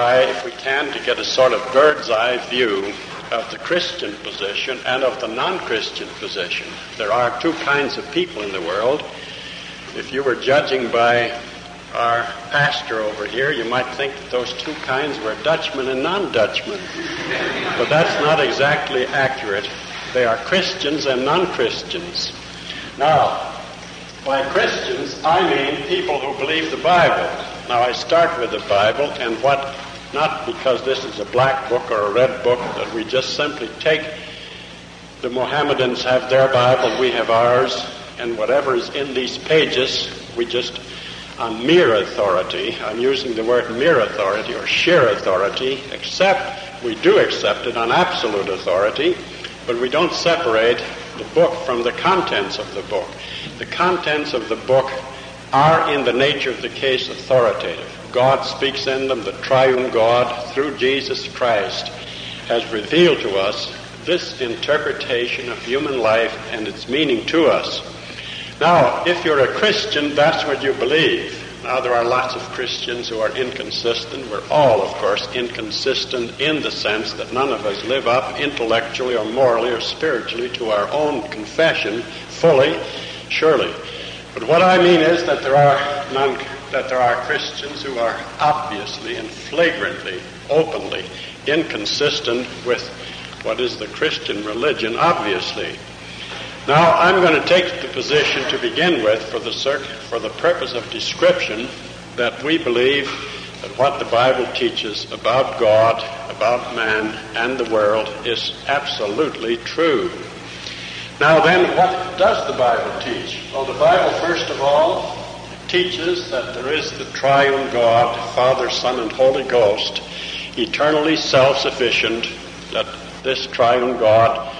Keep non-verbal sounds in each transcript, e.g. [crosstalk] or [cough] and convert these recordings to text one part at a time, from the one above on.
try, if we can, to get a sort of bird's eye view of the Christian position and of the non-Christian position. There are two kinds of people in the world. If you were judging by our pastor over here, you might think that those two kinds were Dutchmen and non-Dutchmen. But that's not exactly accurate. They are Christians and non-Christians. Now, by Christians, I mean people who believe the Bible. Now, I start with the Bible, and what, not because this is a black book or a red book, that we just simply take the Mohammedans have their Bible, we have ours, and whatever is in these pages, we just, on mere authority, I'm using the word mere authority or sheer authority, accept, we do accept it on absolute authority, but we don't separate the book from the contents of the book. The contents of the book are in the nature of the case authoritative. God speaks in them, the triune God, through Jesus Christ, has revealed to us this interpretation of human life and its meaning to us. Now, if you're a Christian, that's what you believe. Now, there are lots of Christians who are inconsistent. We're all, of course, inconsistent in the sense that none of us live up intellectually or morally or spiritually to our own confession fully, surely. But what I mean is that there are non, that there are Christians who are obviously and flagrantly, openly inconsistent with what is the Christian religion, obviously. Now, I'm going to take the position to begin with for the, for the purpose of description that we believe that what the Bible teaches about God, about man, and the world is absolutely true. Now then, what does the Bible teach? Well, the Bible, first of all, teaches that there is the triune God, Father, Son, and Holy Ghost, eternally self-sufficient, that this triune God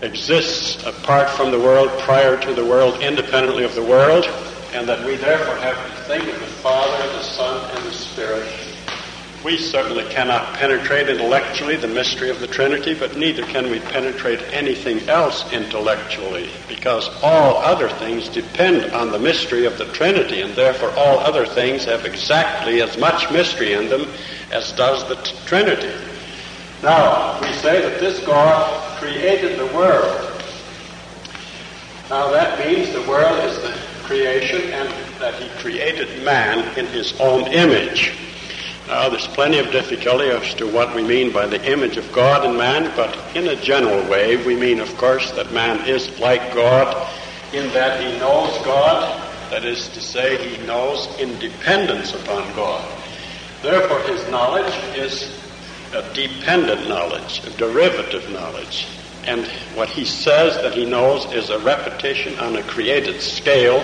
exists apart from the world, prior to the world, independently of the world, and that we therefore have to think of the Father, the Son, and the Spirit we certainly cannot penetrate intellectually the mystery of the Trinity, but neither can we penetrate anything else intellectually, because all other things depend on the mystery of the Trinity, and therefore all other things have exactly as much mystery in them as does the t- Trinity. Now, we say that this God created the world. Now, that means the world is the creation and that he created man in his own image. Uh, there's plenty of difficulty as to what we mean by the image of God in man, but in a general way, we mean, of course, that man is like God in that he knows God, that is to say, he knows in dependence upon God. Therefore, his knowledge is a dependent knowledge, a derivative knowledge. And what he says that he knows is a repetition on a created scale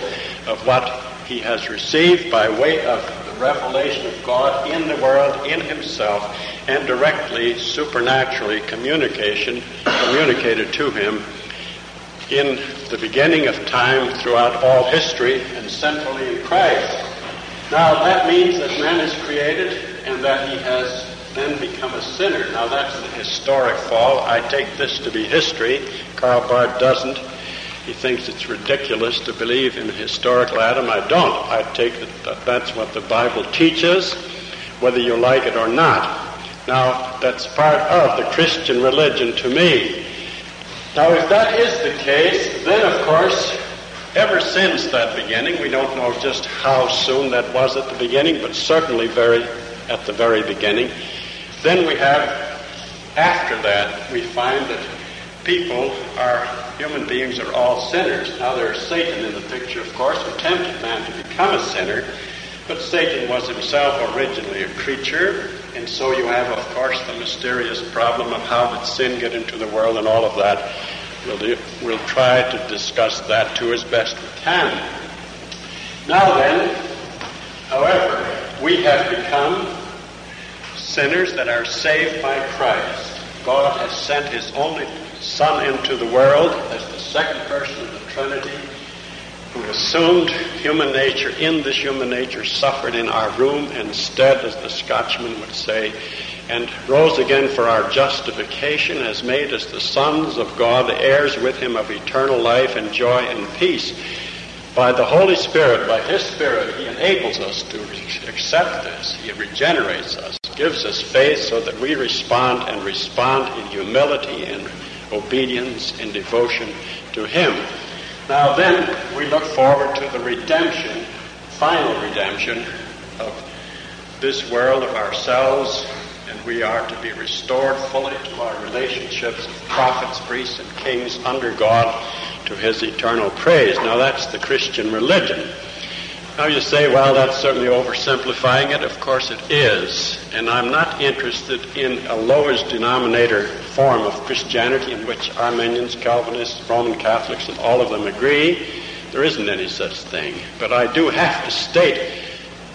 of what he has received by way of revelation of God in the world, in himself, and directly, supernaturally communication, communicated to him in the beginning of time throughout all history and centrally in Christ. Now that means that man is created and that he has then become a sinner. Now that's the historic fall. I take this to be history. Karl Barth doesn't. He thinks it's ridiculous to believe in a historical Adam. I don't. I take that that's what the Bible teaches, whether you like it or not. Now, that's part of the Christian religion to me. Now, if that is the case, then of course, ever since that beginning, we don't know just how soon that was at the beginning, but certainly very at the very beginning. Then we have, after that, we find that people are human beings are all sinners. Now there's Satan in the picture, of course, who tempted man to become a sinner, but Satan was himself originally a creature, and so you have, of course, the mysterious problem of how did sin get into the world and all of that. We'll, do, we'll try to discuss that too as best we can. Now then, however, we have become sinners that are saved by Christ. God has sent His only Son into the world as the second person of the Trinity who assumed human nature, in this human nature, suffered in our room instead, as the Scotchman would say, and rose again for our justification, has made us the sons of God, heirs with him of eternal life and joy and peace. By the Holy Spirit, by His Spirit, He enables us to accept this. He regenerates us, gives us faith so that we respond and respond in humility and obedience and devotion to Him. Now then, we look forward to the redemption, final redemption of this world, of ourselves, and we are to be restored fully to our relationships of prophets, priests, and kings under God to His eternal praise. Now that's the Christian religion. Now you say, well, that's certainly oversimplifying it. Of course it is. And I'm not interested in a lowest denominator form of Christianity in which Arminians, Calvinists, Roman Catholics, and all of them agree. There isn't any such thing. But I do have to state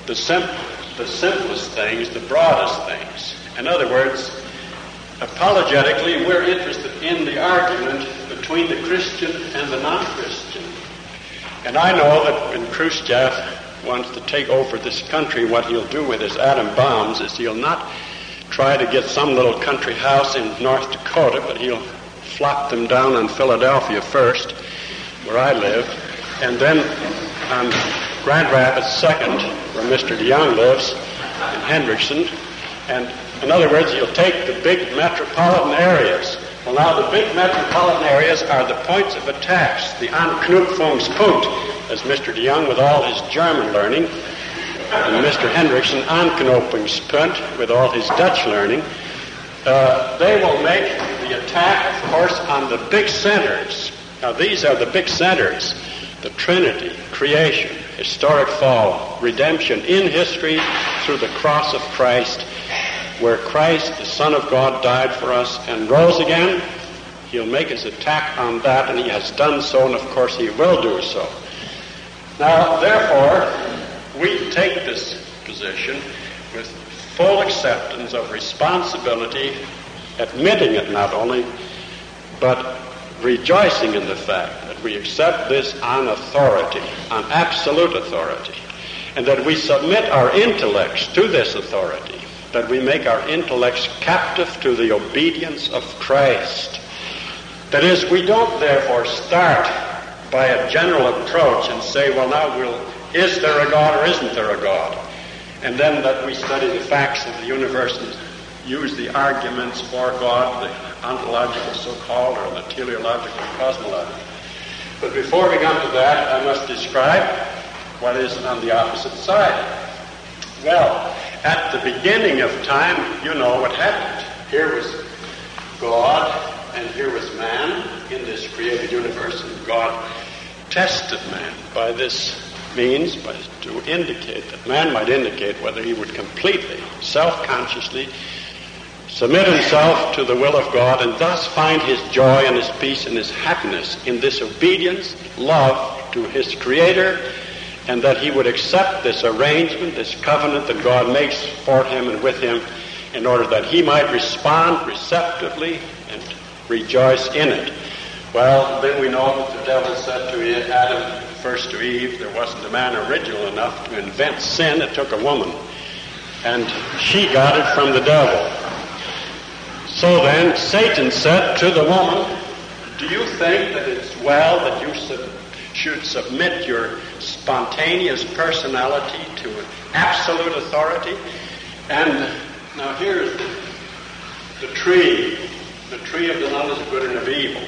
the, sim- the simplest things, the broadest things. In other words, apologetically, we're interested in the argument between the Christian and the non-Christian. And I know that when Khrushchev wants to take over this country, what he'll do with his atom bombs is he'll not try to get some little country house in North Dakota, but he'll flop them down in Philadelphia first, where I live, and then on Grand Rapids second, where Mr. DeYoung lives, in Hendrickson. And in other words, he'll take the big metropolitan areas well, now the big metropolitan areas are the points of attacks, the Anknüpfungspunkt, as Mr. DeYoung with all his German learning, and Mr. Hendrickson Anknüpfungspunkt with all his Dutch learning. Uh, they will make the attack, of course, on the big centers. Now, these are the big centers the Trinity, creation, historic fall, redemption in history through the cross of Christ where Christ, the Son of God, died for us and rose again, he'll make his attack on that, and he has done so, and of course he will do so. Now, therefore, we take this position with full acceptance of responsibility, admitting it not only, but rejoicing in the fact that we accept this on authority, on absolute authority, and that we submit our intellects to this authority that we make our intellects captive to the obedience of Christ. That is, we don't therefore start by a general approach and say, well, now we'll, is there a God or isn't there a God? And then that we study the facts of the universe and use the arguments for God, the ontological so-called or the teleological cosmological. But before we come to that, I must describe what is on the opposite side. Well, at the beginning of time, you know what happened. Here was God, and here was man in this created universe, and God tested man by this means by, to indicate that man might indicate whether he would completely, self-consciously submit himself to the will of God and thus find his joy and his peace and his happiness in this obedience, love to his Creator and that he would accept this arrangement, this covenant that God makes for him and with him in order that he might respond receptively and rejoice in it. Well, then we know that the devil said to Adam, first to Eve, there wasn't a man original enough to invent sin. It took a woman. And she got it from the devil. So then, Satan said to the woman, Do you think that it's well that you should submit your spontaneous personality to absolute authority. And now here's the, the tree, the tree of the knowledge of good and of evil.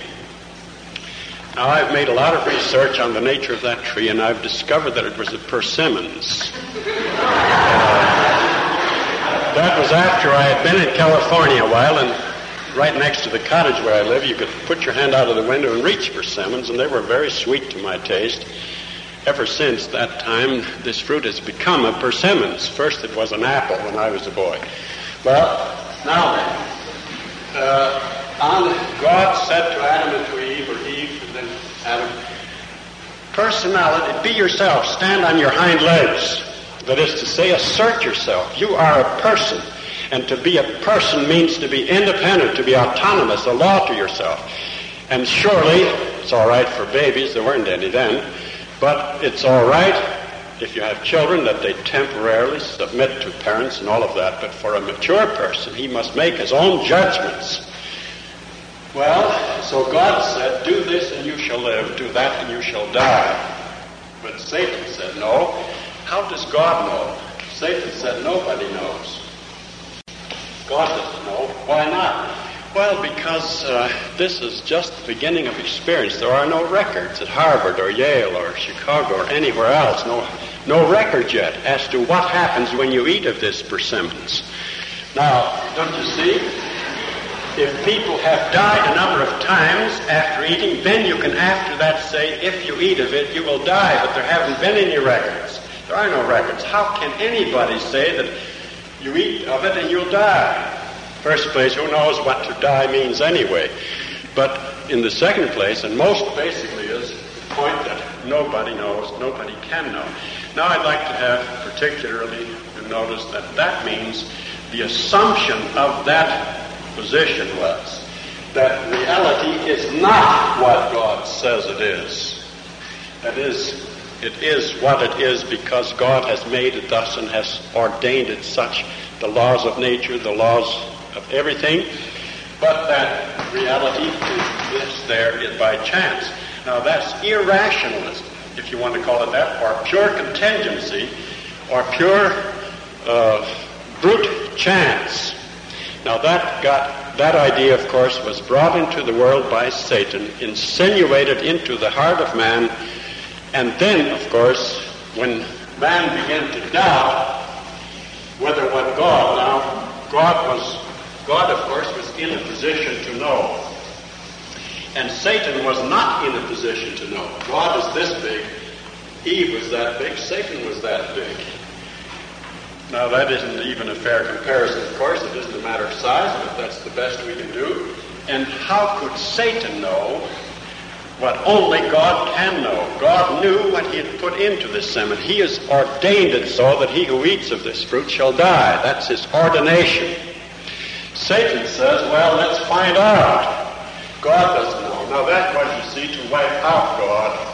Now I've made a lot of research on the nature of that tree, and I've discovered that it was a persimmons. Uh, that was after I had been in California a while, and right next to the cottage where I live, you could put your hand out of the window and reach persimmons, and they were very sweet to my taste. Ever since that time, this fruit has become a persimmons. First, it was an apple when I was a boy. Well, now then, uh, God said to Adam and to Eve, or Eve Adam, personality, be yourself, stand on your hind legs. That is to say, assert yourself. You are a person. And to be a person means to be independent, to be autonomous, a law to yourself. And surely, it's all right for babies, there weren't any then, but it's all right if you have children that they temporarily submit to parents and all of that. But for a mature person, he must make his own judgments. Well, so God said, do this and you shall live, do that and you shall die. But Satan said, no. How does God know? Satan said, nobody knows. God doesn't know. Why not? Well, because uh, this is just the beginning of experience. There are no records at Harvard or Yale or Chicago or anywhere else. No, no records yet as to what happens when you eat of this persimmons. Now, don't you see? If people have died a number of times after eating, then you can after that say, if you eat of it, you will die. But there haven't been any records. There are no records. How can anybody say that you eat of it and you'll die? First place, who knows what to die means anyway? But in the second place, and most basically is the point that nobody knows, nobody can know. Now I'd like to have particularly notice that that means the assumption of that position was that reality is not what God says it is. That is, it is what it is because God has made it thus and has ordained it such, the laws of nature, the laws of everything, but that reality exists there by chance. Now that's irrationalism, if you want to call it that, or pure contingency, or pure uh, brute chance. Now that got that idea, of course, was brought into the world by Satan, insinuated into the heart of man, and then, of course, when man began to doubt whether what God now God was God, of course, was in a position to know. And Satan was not in a position to know. God is this big. Eve was that big. Satan was that big. Now, that isn't even a fair comparison, of course. It isn't a matter of size, but that's the best we can do. And how could Satan know what only God can know? God knew what he had put into this semen. He has ordained it so that he who eats of this fruit shall die. That's his ordination. Satan says, well, let's find out. God doesn't know. Now, that was, you see, to wipe out God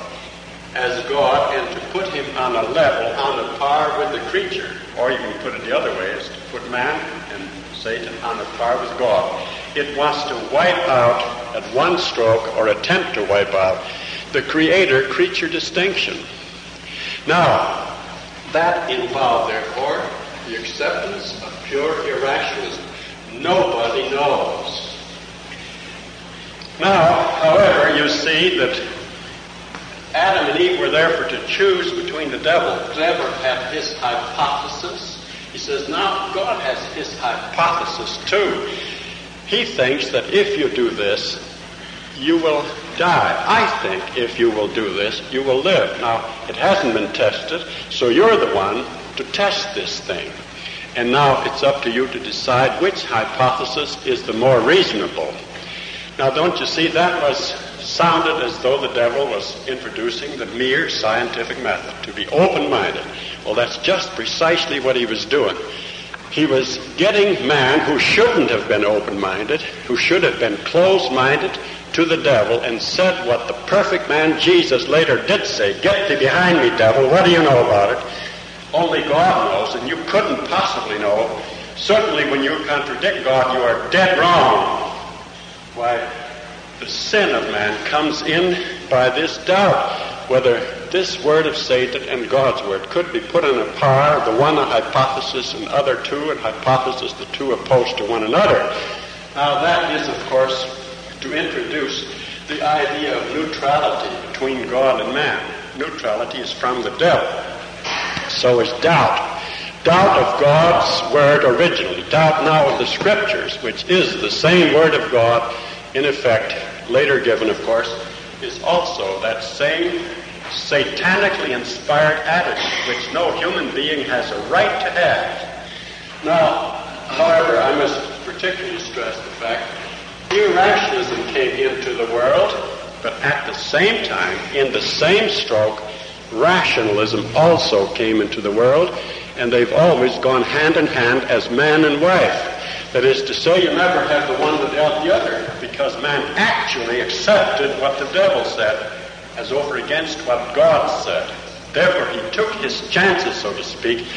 as God and to put him on a level, on a par with the creature. Or you can put it the other way, is to put man and Satan on a par with God. It wants to wipe out at one stroke or attempt to wipe out the creator-creature distinction. Now, that involved, therefore, the acceptance of pure irrationalism. Nobody knows. Now, however, you see that Adam and Eve were therefore to choose between the devil. Devil had his hypothesis. He says, now God has his hypothesis too. He thinks that if you do this, you will die. I think if you will do this, you will live. Now, it hasn't been tested, so you're the one to test this thing. And now it's up to you to decide which hypothesis is the more reasonable. Now, don't you see, that was sounded as though the devil was introducing the mere scientific method, to be open-minded. Well, that's just precisely what he was doing. He was getting man who shouldn't have been open-minded, who should have been closed-minded, to the devil and said what the perfect man Jesus later did say, Get thee behind me, devil, what do you know about it? Only God knows, and you couldn't possibly know. Certainly when you contradict God, you are dead wrong. Why, the sin of man comes in by this doubt whether this word of Satan and God's word could be put on a par, the one a hypothesis and other two and hypothesis, the two opposed to one another. Now that is, of course, to introduce the idea of neutrality between God and man. Neutrality is from the devil. So is doubt. Doubt of God's word originally. Doubt now of the scriptures, which is the same word of God in effect, later given, of course, is also that same satanically inspired attitude which no human being has a right to have. Now, however, I must particularly stress the fact irrationalism came into the world But at the same time, in the same stroke, rationalism also came into the world, and they've always gone hand in hand as man and wife. That is to say, you never have the one without the other, because man actually accepted what the devil said as over against what God said. Therefore, he took his chances, so to speak,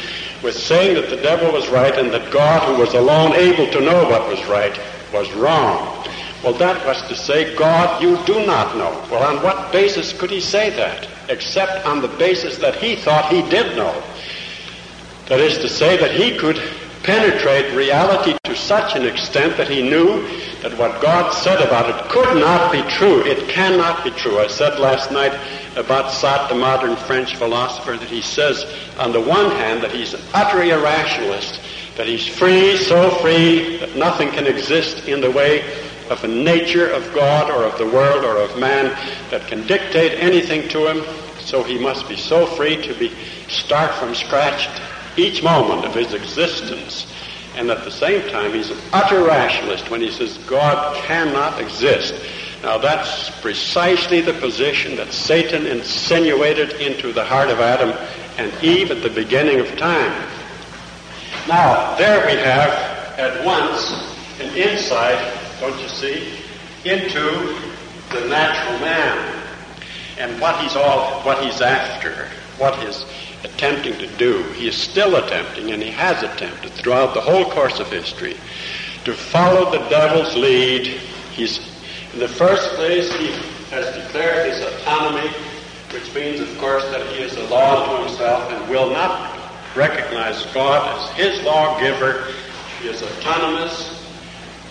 with saying that the devil was right and that God, who was alone able to know what was right, was wrong. Well, that was to say, God, you do not know. Well, on what basis could he say that? Except on the basis that he thought he did know. That is to say, that he could penetrate reality to such an extent that he knew that what God said about it could not be true. It cannot be true. I said last night about Sartre, the modern French philosopher, that he says, on the one hand, that he's an irrationalist, that he's free, so free that nothing can exist in the way of a nature of God or of the world or of man that can dictate anything to him. So he must be so free to be start from scratch each moment of his existence. And at the same time, he's an utter rationalist when he says God cannot exist. Now that's precisely the position that Satan insinuated into the heart of Adam and Eve at the beginning of time. Now, there we have at once an insight, don't you see, into the natural man and what he's all what he's after, what his attempting to do. He is still attempting, and he has attempted throughout the whole course of history, to follow the devil's lead. He's, in the first place, he has declared his autonomy, which means, of course, that he is a law to himself and will not recognize God as his lawgiver. He is autonomous.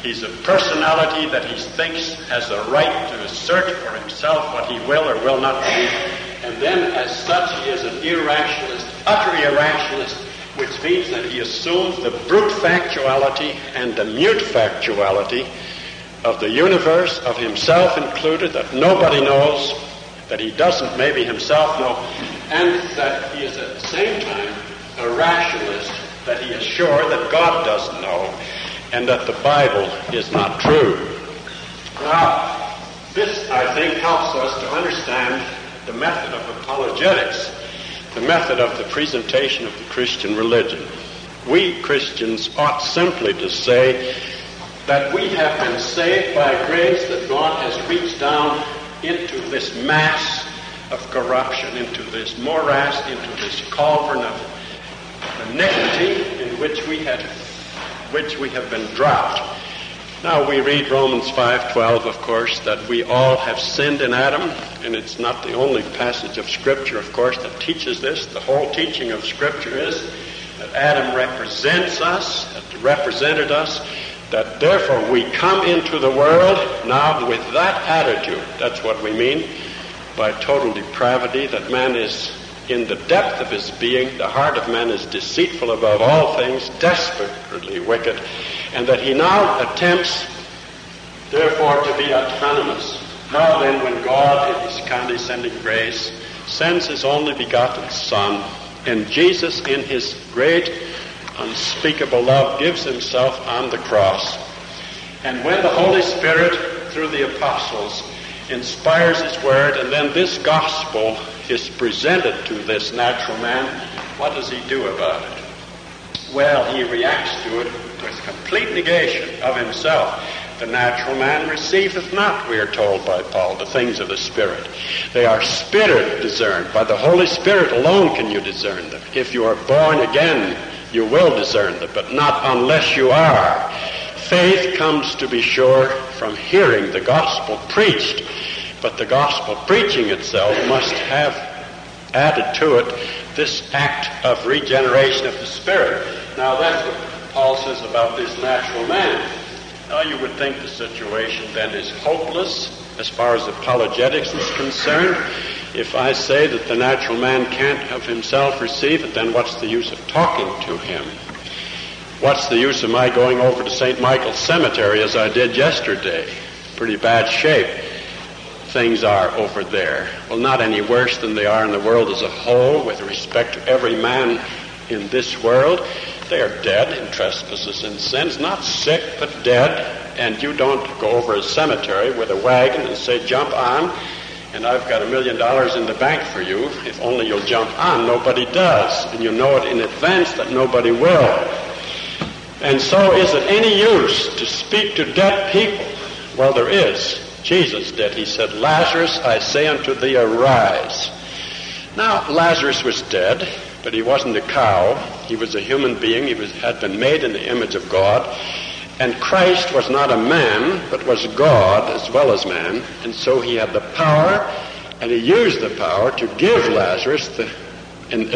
He's a personality that he thinks has the right to assert for himself what he will or will not do. And then, as such, he is an irrationalist, utter irrationalist, which means that he assumes the brute factuality and the mute factuality of the universe, of himself included, that nobody knows, that he doesn't maybe himself know, and that he is at the same time a rationalist, that he is sure that God doesn't know, and that the Bible is not true. Now, this, I think, helps us to understand the method of apologetics, the method of the presentation of the Christian religion. We Christians ought simply to say that we have been saved by grace, that God has reached down into this mass of corruption, into this morass, into this cauldron of iniquity in which we which we have been dropped. Now we read Romans 5:12 of course that we all have sinned in Adam and it's not the only passage of scripture of course that teaches this. The whole teaching of scripture is that Adam represents us that represented us that therefore we come into the world now with that attitude. That's what we mean by total depravity that man is in the depth of his being. The heart of man is deceitful above all things desperately wicked and that he now attempts, therefore, to be autonomous. Now then, when God, in his condescending grace, sends his only begotten Son, and Jesus, in his great, unspeakable love, gives himself on the cross, and when the Holy Spirit, through the apostles, inspires his word, and then this gospel is presented to this natural man, what does he do about it? Well, he reacts to it with complete negation of himself. The natural man receiveth not, we are told by Paul, the things of the Spirit. They are spirit discerned. By the Holy Spirit alone can you discern them. If you are born again, you will discern them, but not unless you are. Faith comes, to be sure, from hearing the gospel preached, but the gospel preaching itself must have added to it this act of regeneration of the Spirit. Now that's what Paul says about this natural man. Now you would think the situation then is hopeless as far as apologetics is concerned. If I say that the natural man can't of himself receive it, then what's the use of talking to him? What's the use of my going over to St. Michael's Cemetery as I did yesterday? Pretty bad shape things are over there. Well, not any worse than they are in the world as a whole with respect to every man in this world. They are dead in trespasses and sins, not sick, but dead, and you don't go over a cemetery with a wagon and say, jump on, and I've got a million dollars in the bank for you, if only you'll jump on. Nobody does. And you know it in advance that nobody will. And so is it any use to speak to dead people? Well, there is. Jesus did. He said, Lazarus, I say unto thee, arise. Now, Lazarus was dead, but he wasn't a cow. He was a human being. He was, had been made in the image of God. And Christ was not a man, but was God as well as man. And so he had the power, and he used the power to give Lazarus the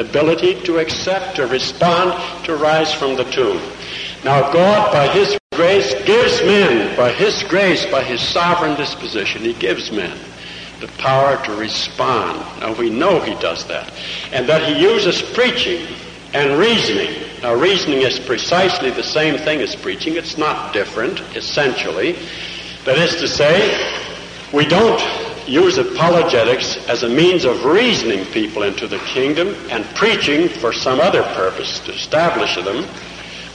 ability to accept, to respond, to rise from the tomb. Now God, by his grace, gives men, by his grace, by his sovereign disposition, he gives men the power to respond. Now we know he does that. And that he uses preaching and reasoning. Now, reasoning is precisely the same thing as preaching. It's not different, essentially. That is to say, we don't use apologetics as a means of reasoning people into the kingdom and preaching for some other purpose to establish them,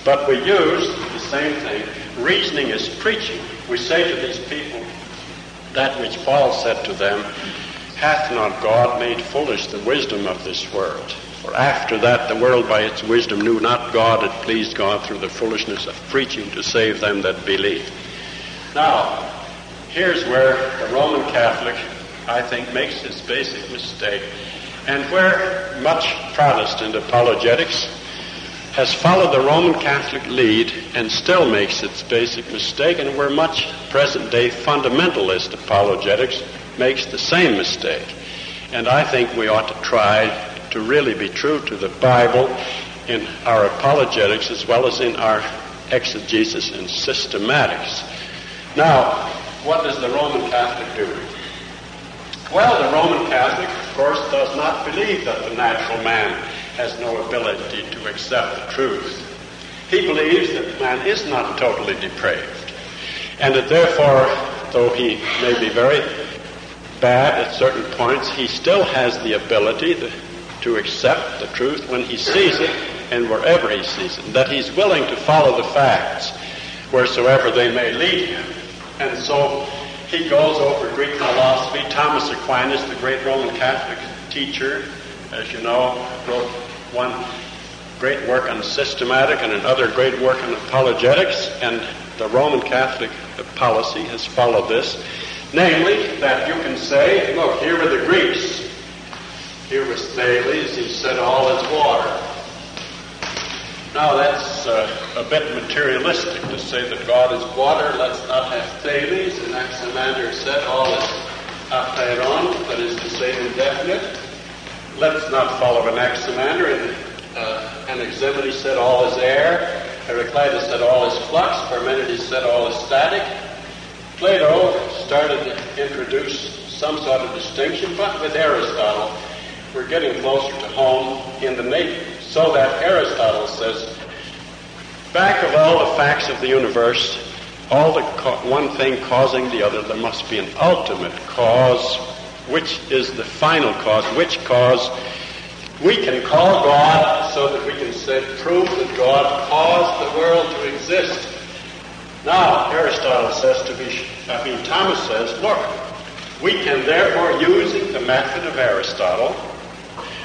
but we use the same thing. Reasoning is preaching. We say to these people that which Paul said to them, Hath not God made foolish the wisdom of this world? For after that the world by its wisdom knew not God, it pleased God through the foolishness of preaching to save them that believe. Now, here's where the Roman Catholic, I think, makes his basic mistake, and where much Protestant apologetics has followed the Roman Catholic lead and still makes its basic mistake, and where much present day fundamentalist apologetics makes the same mistake. And I think we ought to try to really be true to the Bible in our apologetics as well as in our exegesis and systematics. Now, what does the Roman Catholic do? Well, the Roman Catholic, of course, does not believe that the natural man has no ability to accept the truth. He believes that man is not totally depraved, and that therefore, though he may be very bad at certain points, he still has the ability, to accept the truth when he sees it and wherever he sees it, that he's willing to follow the facts wheresoever they may lead him. And so he goes over Greek philosophy. Thomas Aquinas, the great Roman Catholic teacher, as you know, wrote one great work on systematic and another great work on apologetics, and the Roman Catholic policy has followed this. Namely, that you can say, look, here were the Greeks. Here was Thales, he said all is water. Now that's uh, a bit materialistic to say that God is water. Let's not have Thales. And Anaximander said all is apeiron, that is to say indefinite. Let's not follow Anaximander. And uh, Anaximenes said all is air. Heraclitus said all is flux. Parmenides said all is static. Plato started to introduce some sort of distinction, but with Aristotle, we're getting closer to home in the nature. So that Aristotle says, back of all the facts of the universe, all the co- one thing causing the other, there must be an ultimate cause, which is the final cause, which cause we can call God so that we can say, prove that God caused the world to exist. Now, Aristotle says to be, I mean, Thomas says, look, we can therefore, using the method of Aristotle,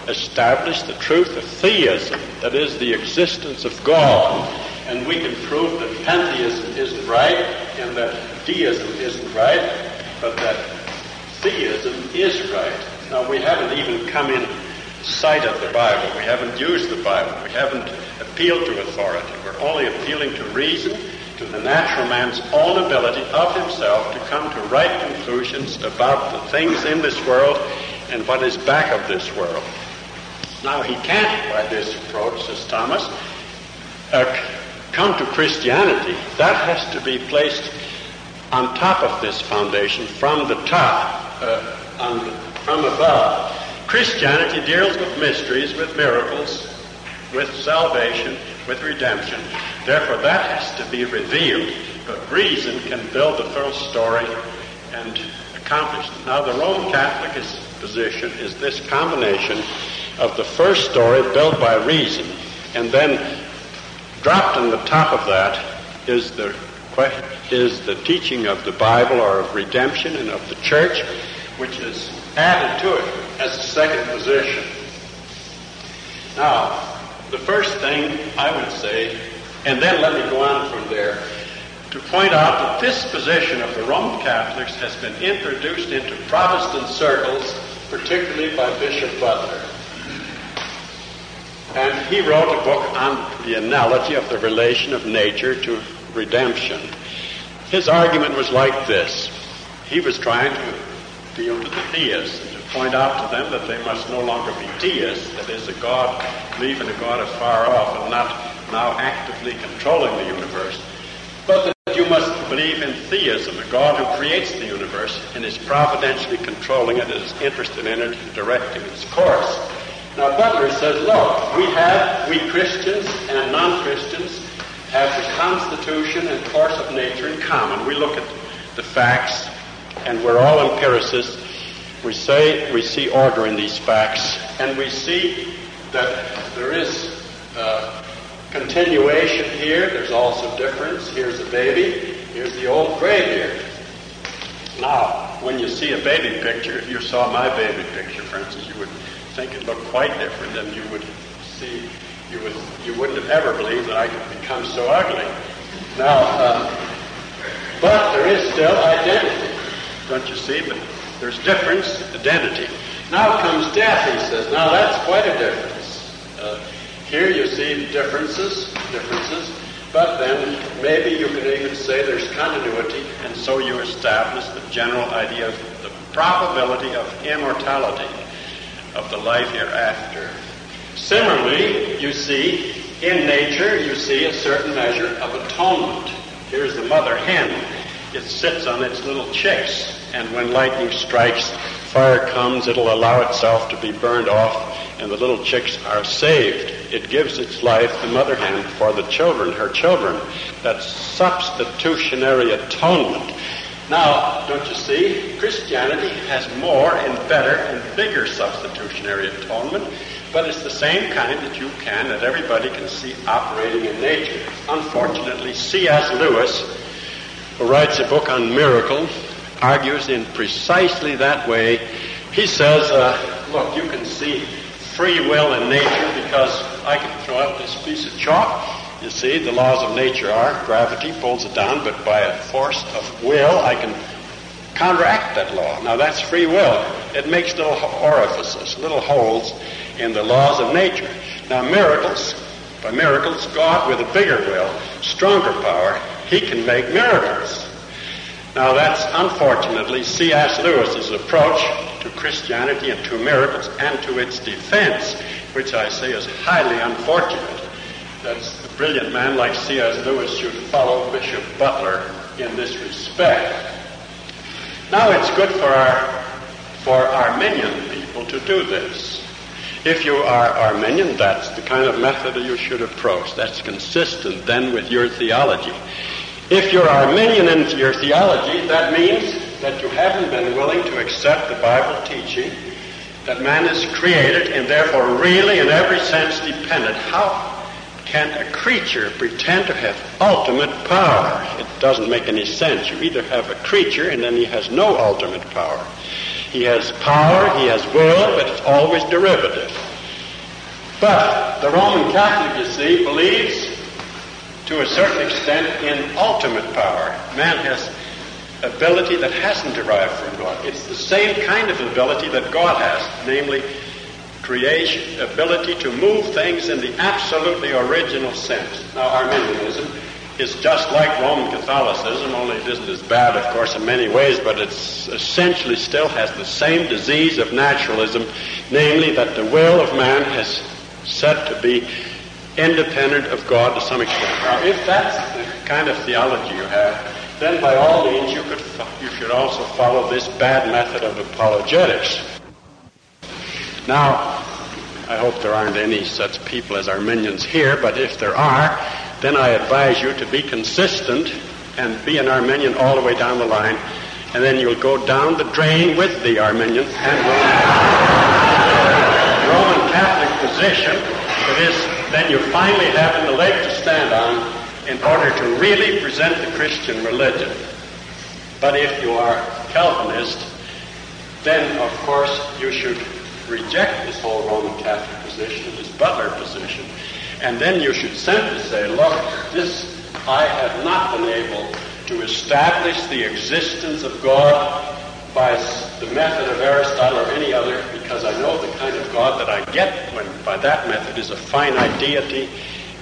establish the truth of theism, that is, the existence of God. And we can prove that pantheism isn't right and that deism isn't right, but that theism is right. Now, we haven't even come in sight of the Bible. We haven't used the Bible. We haven't appealed to authority. We're only appealing to reason, to the natural man's own ability of himself to come to right conclusions about the things in this world and what is back of this world. Now, he can't, by this approach, says Thomas, uh, come to Christianity. That has to be placed on top of this foundation, from the top, uh, on, from above. Christianity deals with mysteries, with miracles, with salvation, with redemption. Therefore, that has to be revealed. But reason can build the first story and accomplish it. Now, the Roman Catholic position is this combination of the first story built by reason, and then dropped on the top of that is the is the teaching of the Bible or of redemption and of the church, which is added to it as a second position. Now, the first thing I would say, and then let me go on from there, to point out that this position of the Roman Catholics has been introduced into Protestant circles, particularly by Bishop Butler. And he wrote a book on the analogy of the relation of nature to redemption. His argument was like this. He was trying to appeal to the theists and to point out to them that they must no longer be deists, that is, a God, believe in a God afar off and not now actively controlling the universe, but that you must believe in theism, a God who creates the universe and is providentially controlling it, is interested in it, and directing its course. Now Butler says, look, we have, we Christians and non-Christians have the constitution and course of nature in common. We look at the facts and we're all empiricists. We say, we see order in these facts and we see that there is uh, continuation here. There's also difference. Here's a baby. Here's the old graybeard. Now, when you see a baby picture, if you saw my baby picture, for instance, you would think it looked quite different than you would see. You would you wouldn't have ever believed that I could become so ugly. Now, uh, but there is still identity, don't you see? But there's difference, identity. Now comes death. He says. Now that's quite a difference. Uh, here you see differences, differences. But then maybe you can even say there's continuity, and so you establish the general idea of the probability of immortality of the life hereafter. Similarly, you see, in nature, you see a certain measure of atonement. Here's the mother hen. It sits on its little chicks, and when lightning strikes, fire comes, it'll allow itself to be burned off, and the little chicks are saved. It gives its life, the mother hen, for the children, her children. That's substitutionary atonement. Now, don't you see? Christianity has more and better and bigger substitutionary atonement, but it's the same kind that you can, that everybody can see operating in nature. Unfortunately, C.S. Lewis, who writes a book on miracles, argues in precisely that way. He says, uh, look, you can see free will in nature because I can throw out this piece of chalk you see, the laws of nature are gravity pulls it down, but by a force of will, I can counteract that law. Now that's free will. It makes little orifices, little holes in the laws of nature. Now miracles, by miracles, God with a bigger will, stronger power, he can make miracles. Now that's unfortunately C.S. Lewis's approach to Christianity and to miracles and to its defense, which I say is highly unfortunate. That's a brilliant man like C.S. Lewis should follow Bishop Butler in this respect. Now it's good for our for Arminian people to do this. If you are Arminian, that's the kind of method you should approach. That's consistent then with your theology. If you're Arminian in your theology, that means that you haven't been willing to accept the Bible teaching that man is created and therefore really in every sense dependent. How can a creature pretend to have ultimate power? It doesn't make any sense. You either have a creature and then he has no ultimate power. He has power, he has will, but it's always derivative. But the Roman Catholic, you see, believes to a certain extent in ultimate power. Man has ability that hasn't derived from God. It's the same kind of ability that God has, namely creation, ability to move things in the absolutely original sense. Now, Arminianism is just like Roman Catholicism, only it isn't as bad, of course, in many ways, but it essentially still has the same disease of naturalism, namely that the will of man has set to be independent of God to some extent. Now, if that's the kind of theology you have, then by all means you could you should also follow this bad method of apologetics. Now, I hope there aren't any such people as Arminians here, but if there are, then I advise you to be consistent and be an Arminian all the way down the line, and then you'll go down the drain with the Arminian and [laughs] Roman Catholic position. It is then you finally have the leg to stand on in order to really present the Christian religion. But if you are Calvinist, then of course you should reject this whole Roman Catholic position, this Butler position, and then you should simply say, look, this I have not been able to establish the existence of God by the method of Aristotle or any other because I know the kind of God that I get when by that method is a finite deity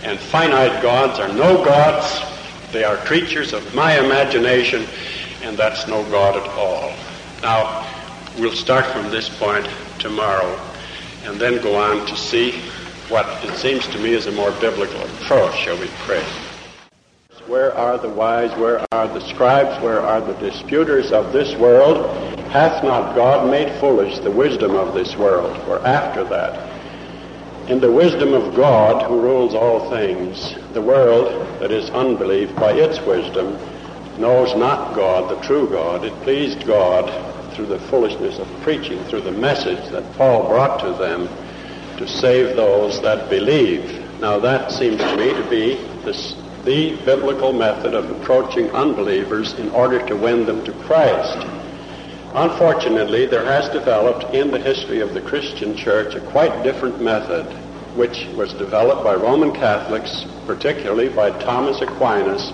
and finite gods are no gods. They are creatures of my imagination and that's no God at all. Now, we'll start from this point tomorrow and then go on to see what it seems to me is a more biblical approach. Shall we pray? Where are the wise? Where are the scribes? Where are the disputers of this world? Hath not God made foolish the wisdom of this world? For after that, in the wisdom of God who rules all things, the world that is unbelief by its wisdom knows not God, the true God. It pleased God through the foolishness of preaching, through the message that Paul brought to them to save those that believe. Now that seems to me to be this, the biblical method of approaching unbelievers in order to win them to Christ. Unfortunately, there has developed in the history of the Christian church a quite different method, which was developed by Roman Catholics, particularly by Thomas Aquinas,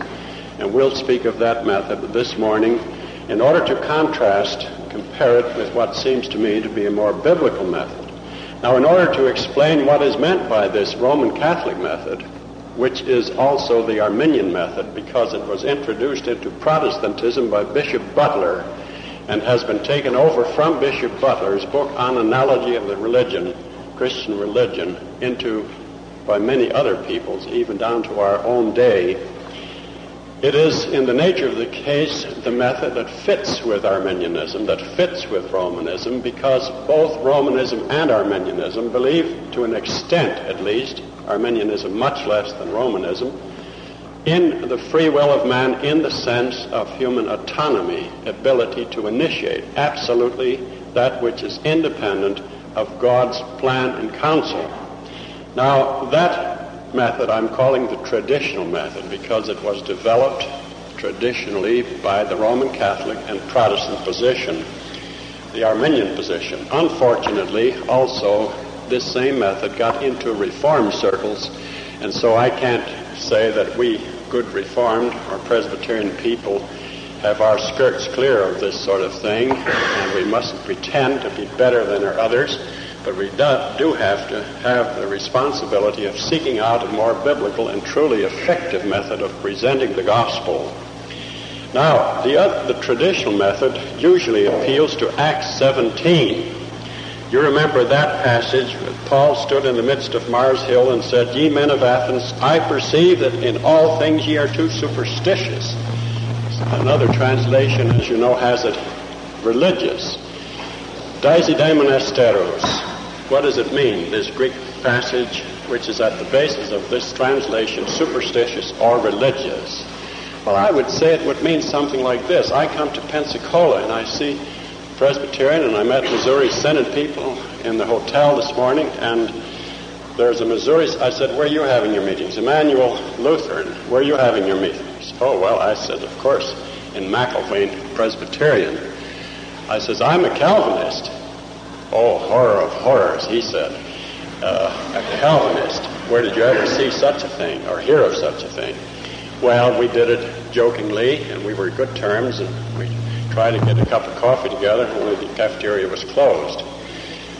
and we'll speak of that method this morning in order to contrast, compare it with what seems to me to be a more biblical method. Now, in order to explain what is meant by this Roman Catholic method, which is also the Arminian method because it was introduced into Protestantism by Bishop Butler and has been taken over from Bishop Butler's book on analogy of the religion, Christian religion, into by many other peoples, even down to our own day, it is, in the nature of the case, the method that fits with Arminianism, that fits with Romanism, because both Romanism and Arminianism believe, to an extent at least, Arminianism much less than Romanism, in the free will of man in the sense of human autonomy, ability to initiate absolutely that which is independent of God's plan and counsel. Now, that method I'm calling the traditional method because it was developed traditionally by the Roman Catholic and Protestant position, the Arminian position. Unfortunately, also, this same method got into Reformed circles, and so I can't say that we, good Reformed or Presbyterian people, have our skirts clear of this sort of thing, and we mustn't pretend to be better than our others but we do have to have the responsibility of seeking out a more biblical and truly effective method of presenting the gospel. Now, the, the traditional method usually appeals to Acts 17. You remember that passage where Paul stood in the midst of Mars Hill and said, Ye men of Athens, I perceive that in all things ye are too superstitious. Another translation, as you know, has it religious. Daisidaimonasteros. What does it mean, this Greek passage which is at the basis of this translation, superstitious or religious? Well, I would say it would mean something like this. I come to Pensacola and I see Presbyterian and I met Missouri Synod people in the hotel this morning and there's a Missouri, I said, where are you having your meetings? Emmanuel Lutheran, where are you having your meetings? Oh, well, I said, of course, in McIlwain Presbyterian. I says, I'm a Calvinist. Oh, horror of horrors, he said. Uh, a Calvinist. Where did you ever see such a thing or hear of such a thing? Well, we did it jokingly, and we were good terms, and we tried to get a cup of coffee together, only the cafeteria was closed.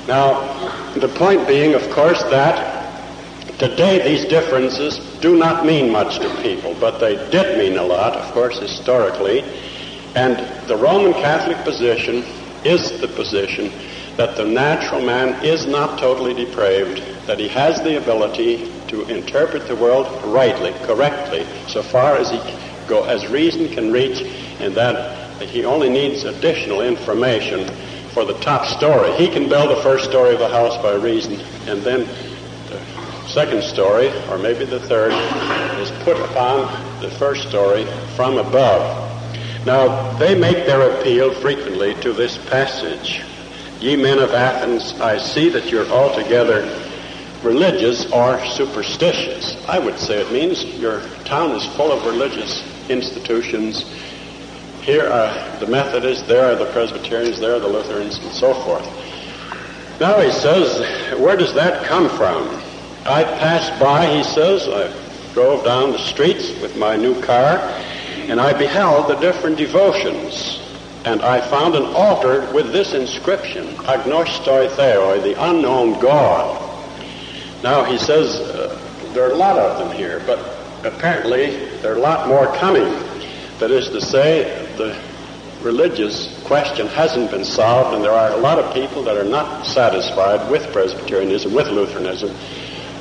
Now, the point being, of course, that today these differences do not mean much to people, but they did mean a lot, of course, historically. And the Roman Catholic position is the position that the natural man is not totally depraved, that he has the ability to interpret the world rightly, correctly, so far as he go as reason can reach, and that he only needs additional information for the top story. He can build the first story of a house by reason, and then the second story, or maybe the third, is put upon the first story from above. Now, they make their appeal frequently to this passage Ye men of Athens, I see that you're altogether religious or superstitious. I would say it means your town is full of religious institutions. Here are the Methodists, there are the Presbyterians, there are the Lutherans, and so forth. Now he says, where does that come from? I passed by, he says, I drove down the streets with my new car, and I beheld the different devotions. And I found an altar with this inscription, Agnostoi Theoi, the unknown God. Now he says uh, there are a lot of them here, but apparently there are a lot more coming. That is to say, the religious question hasn't been solved, and there are a lot of people that are not satisfied with Presbyterianism, with Lutheranism.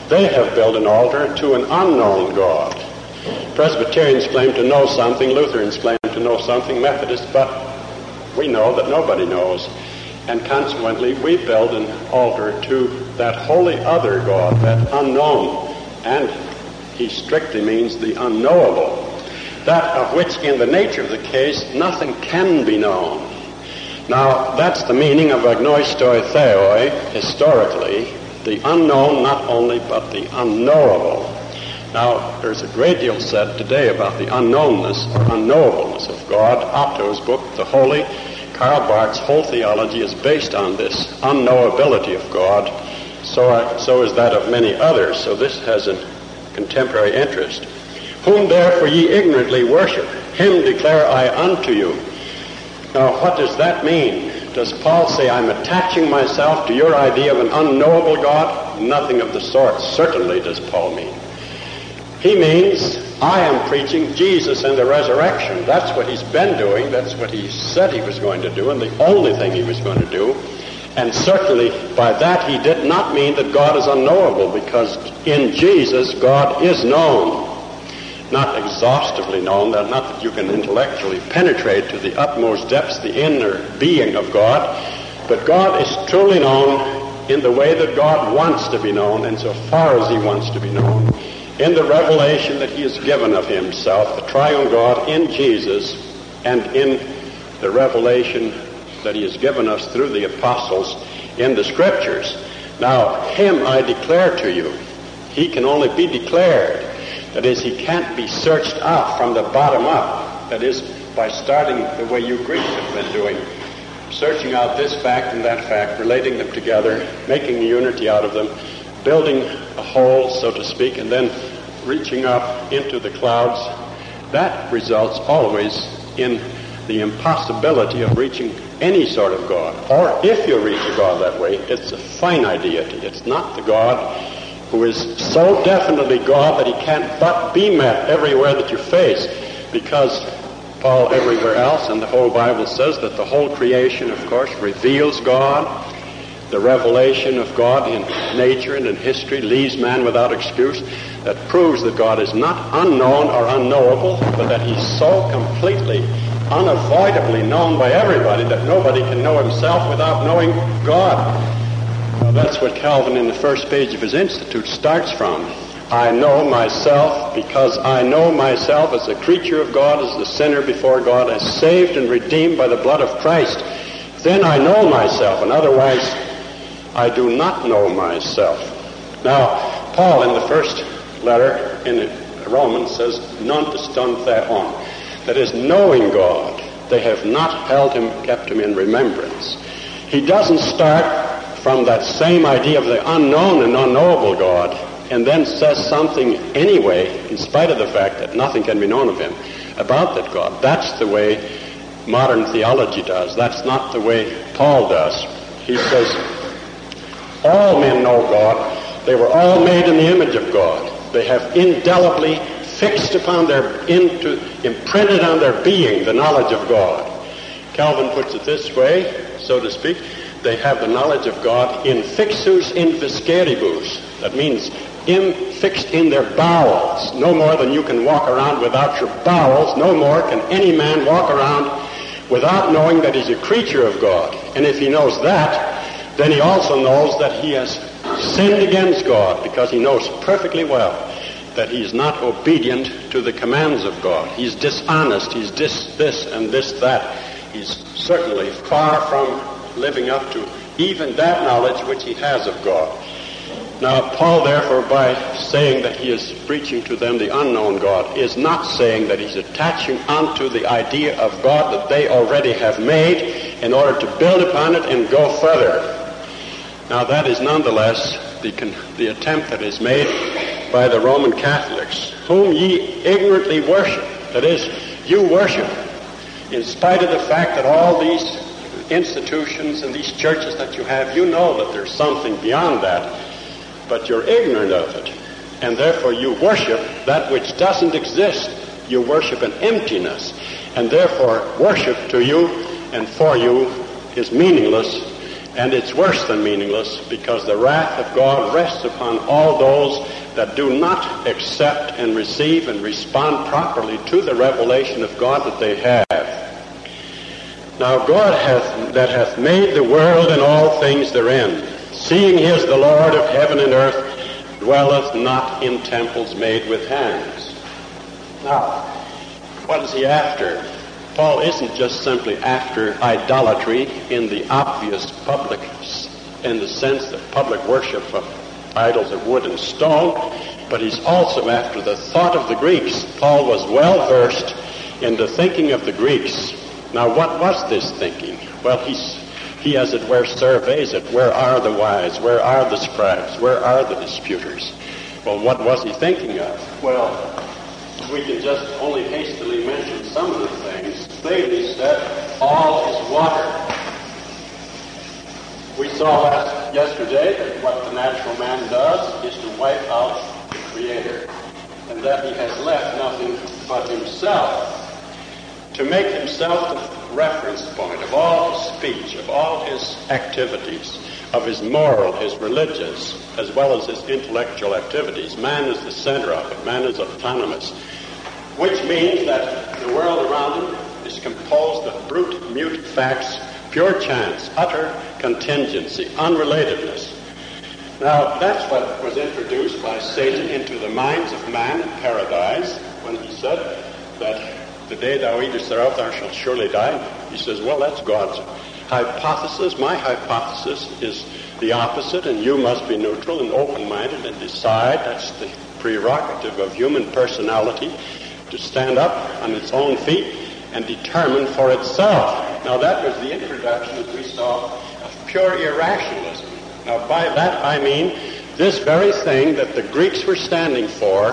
They have built an altar to an unknown God. Presbyterians claim to know something, Lutherans claim to know something, Methodists, but we know that nobody knows. And consequently, we build an altar to that holy other God, that unknown. And he strictly means the unknowable. That of which, in the nature of the case, nothing can be known. Now, that's the meaning of agnoistoi theoi, historically, the unknown not only, but the unknowable. Now, there's a great deal said today about the unknownness or unknowableness of God. Otto's book, The Holy, Karl Barth's whole theology is based on this unknowability of God. So, so is that of many others. So this has a contemporary interest. Whom therefore ye ignorantly worship, him declare I unto you. Now, what does that mean? Does Paul say, I'm attaching myself to your idea of an unknowable God? Nothing of the sort. Certainly does Paul mean. He means, I am preaching Jesus and the resurrection. That's what he's been doing. That's what he said he was going to do, and the only thing he was going to do. And certainly by that he did not mean that God is unknowable, because in Jesus God is known. Not exhaustively known, not that you can intellectually penetrate to the utmost depths the inner being of God, but God is truly known in the way that God wants to be known, and so far as he wants to be known in the revelation that he has given of himself, the triune God in Jesus, and in the revelation that he has given us through the apostles in the scriptures. Now, him I declare to you. He can only be declared. That is, he can't be searched out from the bottom up. That is, by starting the way you Greeks have been doing, searching out this fact and that fact, relating them together, making a unity out of them, building a whole, so to speak, and then reaching up into the clouds, that results always in the impossibility of reaching any sort of God. Or if you reach a God that way, it's a finite deity. It's not the God who is so definitely God that he can't but be met everywhere that you face. Because Paul everywhere else and the whole Bible says that the whole creation, of course, reveals God the revelation of God in nature and in history leaves man without excuse. That proves that God is not unknown or unknowable, but that he's so completely, unavoidably known by everybody that nobody can know himself without knowing God. That's what Calvin in the first page of his Institute starts from. I know myself because I know myself as a creature of God, as the sinner before God, as saved and redeemed by the blood of Christ. Then I know myself, and otherwise I do not know myself. Now, Paul in the first letter in Romans says, gnontes ton theon. That is, knowing God. They have not held him, kept him in remembrance. He doesn't start from that same idea of the unknown and unknowable God and then says something anyway, in spite of the fact that nothing can be known of him, about that God. That's the way modern theology does. That's not the way Paul does. He says, all men know God. They were all made in the image of God. They have indelibly fixed upon their, into, imprinted on their being the knowledge of God. Calvin puts it this way, so to speak. They have the knowledge of God in fixus in. That means in, fixed in their bowels. No more than you can walk around without your bowels. No more can any man walk around without knowing that he's a creature of God. And if he knows that, then he also knows that he has sinned against God because he knows perfectly well that he's not obedient to the commands of God. He's dishonest. He's this, this, and this, that. He's certainly far from living up to even that knowledge which he has of God. Now, Paul, therefore, by saying that he is preaching to them the unknown God, is not saying that he's attaching onto the idea of God that they already have made in order to build upon it and go further. Now, that is nonetheless the, the attempt that is made by the Roman Catholics, whom ye ignorantly worship. That is, you worship in spite of the fact that all these institutions and these churches that you have, you know that there's something beyond that but you're ignorant of it. And therefore you worship that which doesn't exist. You worship an emptiness. And therefore worship to you and for you is meaningless. And it's worse than meaningless because the wrath of God rests upon all those that do not accept and receive and respond properly to the revelation of God that they have. Now God hath, that hath made the world and all things therein seeing he is the Lord of heaven and earth, dwelleth not in temples made with hands. Now, what is he after? Paul isn't just simply after idolatry in the obvious public, in the sense that public worship of idols of wood and stone, but he's also after the thought of the Greeks. Paul was well versed in the thinking of the Greeks. Now, what was this thinking? Well, he's he, as it were, surveys it. Where are the wise? Where are the scribes? Where are the disputers? Well, what was he thinking of? Well, we can just only hastily mention some of the things. Thales said, all is water. We saw last yesterday that what the natural man does is to wipe out the Creator, and that he has left nothing but himself to make himself the reference point of all his speech, of all his activities, of his moral, his religious, as well as his intellectual activities. Man is the center of it. Man is autonomous, which means that the world around him is composed of brute, mute facts, pure chance, utter contingency, unrelatedness. Now, that's what was introduced by Satan into the minds of man in paradise when he said that the day thou eatest thereof, thou shalt surely die. He says, well, that's God's hypothesis. My hypothesis is the opposite, and you must be neutral and open-minded and decide. That's the prerogative of human personality to stand up on its own feet and determine for itself. Now, that was the introduction, as we saw, of pure irrationalism. Now, by that I mean this very thing that the Greeks were standing for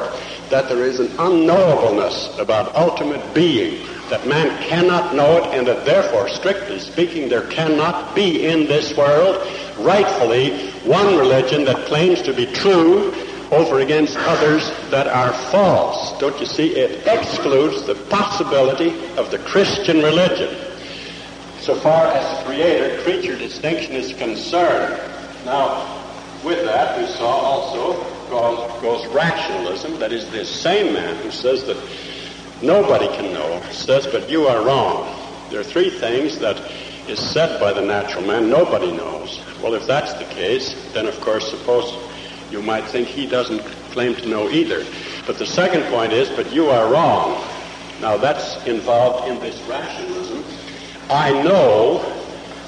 that there is an unknowableness about ultimate being, that man cannot know it, and that therefore, strictly speaking, there cannot be in this world rightfully one religion that claims to be true over against others that are false. Don't you see? It excludes the possibility of the Christian religion. So far as creator creature distinction is concerned. Now, with that, we saw also goes, goes rationalism, that is, this same man who says that nobody can know, says, but you are wrong. There are three things that is said by the natural man nobody knows. Well, if that's the case, then of course, suppose you might think he doesn't claim to know either. But the second point is, but you are wrong. Now that's involved in this rationalism. I know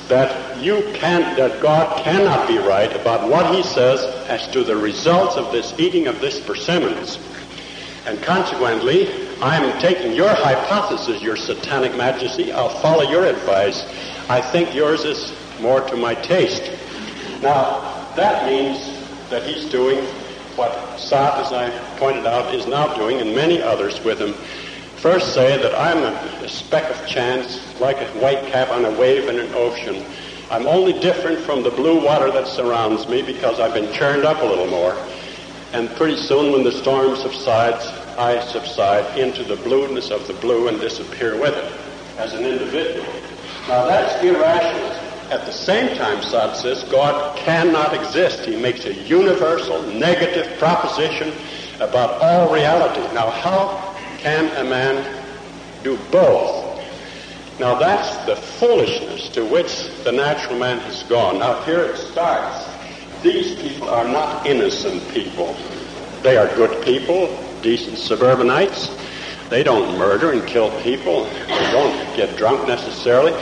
that you can't, that God cannot be right about what he says as to the results of this eating of this persimmons. And consequently, I'm taking your hypothesis, your satanic majesty. I'll follow your advice. I think yours is more to my taste. Now, that means that he's doing what Sartre, as I pointed out, is now doing, and many others with him, first say that I'm a, a speck of chance, like a white cap on a wave in an ocean. I'm only different from the blue water that surrounds me because I've been churned up a little more. And pretty soon when the storm subsides, I subside into the blueness of the blue and disappear with it as an individual. Now that's irrationalism. At the same time, Sartre says God cannot exist. He makes a universal negative proposition about all reality. Now how can a man do both? Now that's the foolishness to which the natural man has gone. Now here it starts. These people are not innocent people. They are good people, decent suburbanites. They don't murder and kill people. They don't get drunk necessarily.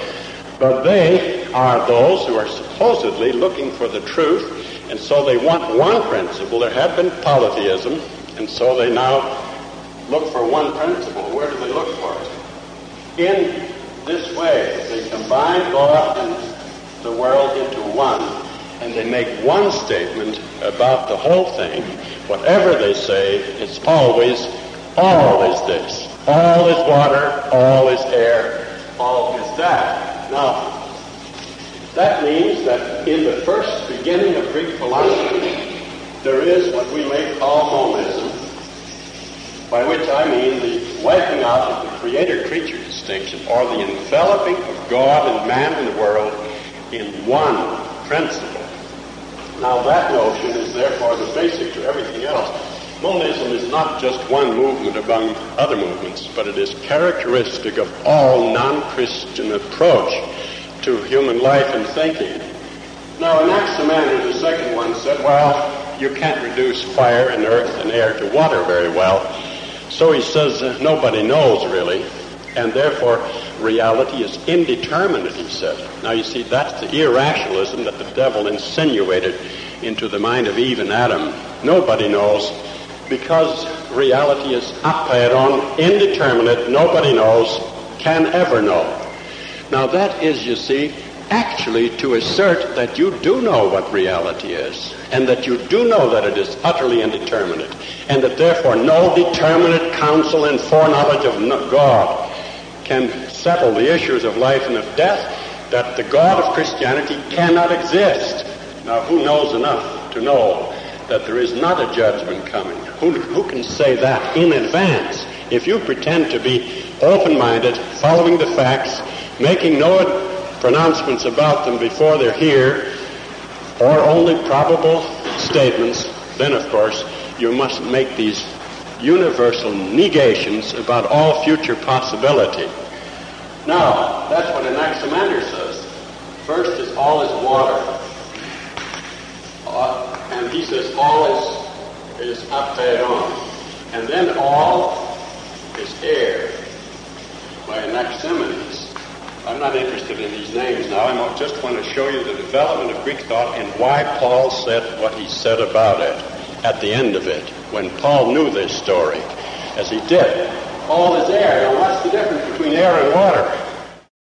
But they are those who are supposedly looking for the truth And so they want one principle. There had been polytheism, and so they now look for one principle. Where do they look for it? In this way, they combine God and the world into one, and they make one statement about the whole thing. Whatever they say, it's always, all is this. All is water, all is air, all is that. Now, that means that in the first beginning of Greek philosophy, there is what we may call monism, by which I mean the wiping out of the creator-creature distinction, or the enveloping of God and man and the world in one principle. Now that notion is therefore the basic to everything else. Monism is not just one movement among other movements, but it is characteristic of all non-Christian approach to human life and thinking. Now, Anaximander, the second one, said, well, you can't reduce fire and earth and air to water very well. So he says uh, nobody knows really, and therefore reality is indeterminate, he said. Now you see, that's the irrationalism that the devil insinuated into the mind of Eve and Adam. Nobody knows because reality is apeiron, indeterminate, nobody knows, can ever know. Now that is, you see, actually to assert that you do know what reality is, and that you do know that it is utterly indeterminate, and that therefore no determinate counsel and foreknowledge of God can settle the issues of life and of death, that the God of Christianity cannot exist. Now, who knows enough to know that there is not a judgment coming? Who, who can say that in advance? If you pretend to be open-minded, following the facts, making no pronouncements about them before they're here, or only probable statements, then of course you must make these universal negations about all future possibility. Now, that's what Anaximander says. First is all is water. Uh, and he says all is, is apeiron. And then all is air by Anaximenes. I'm not interested in these names now. I just want to show you the development of Greek thought and why Paul said what he said about it at the end of it, when Paul knew this story, as he did. All is air. Now, what's the difference between air and water?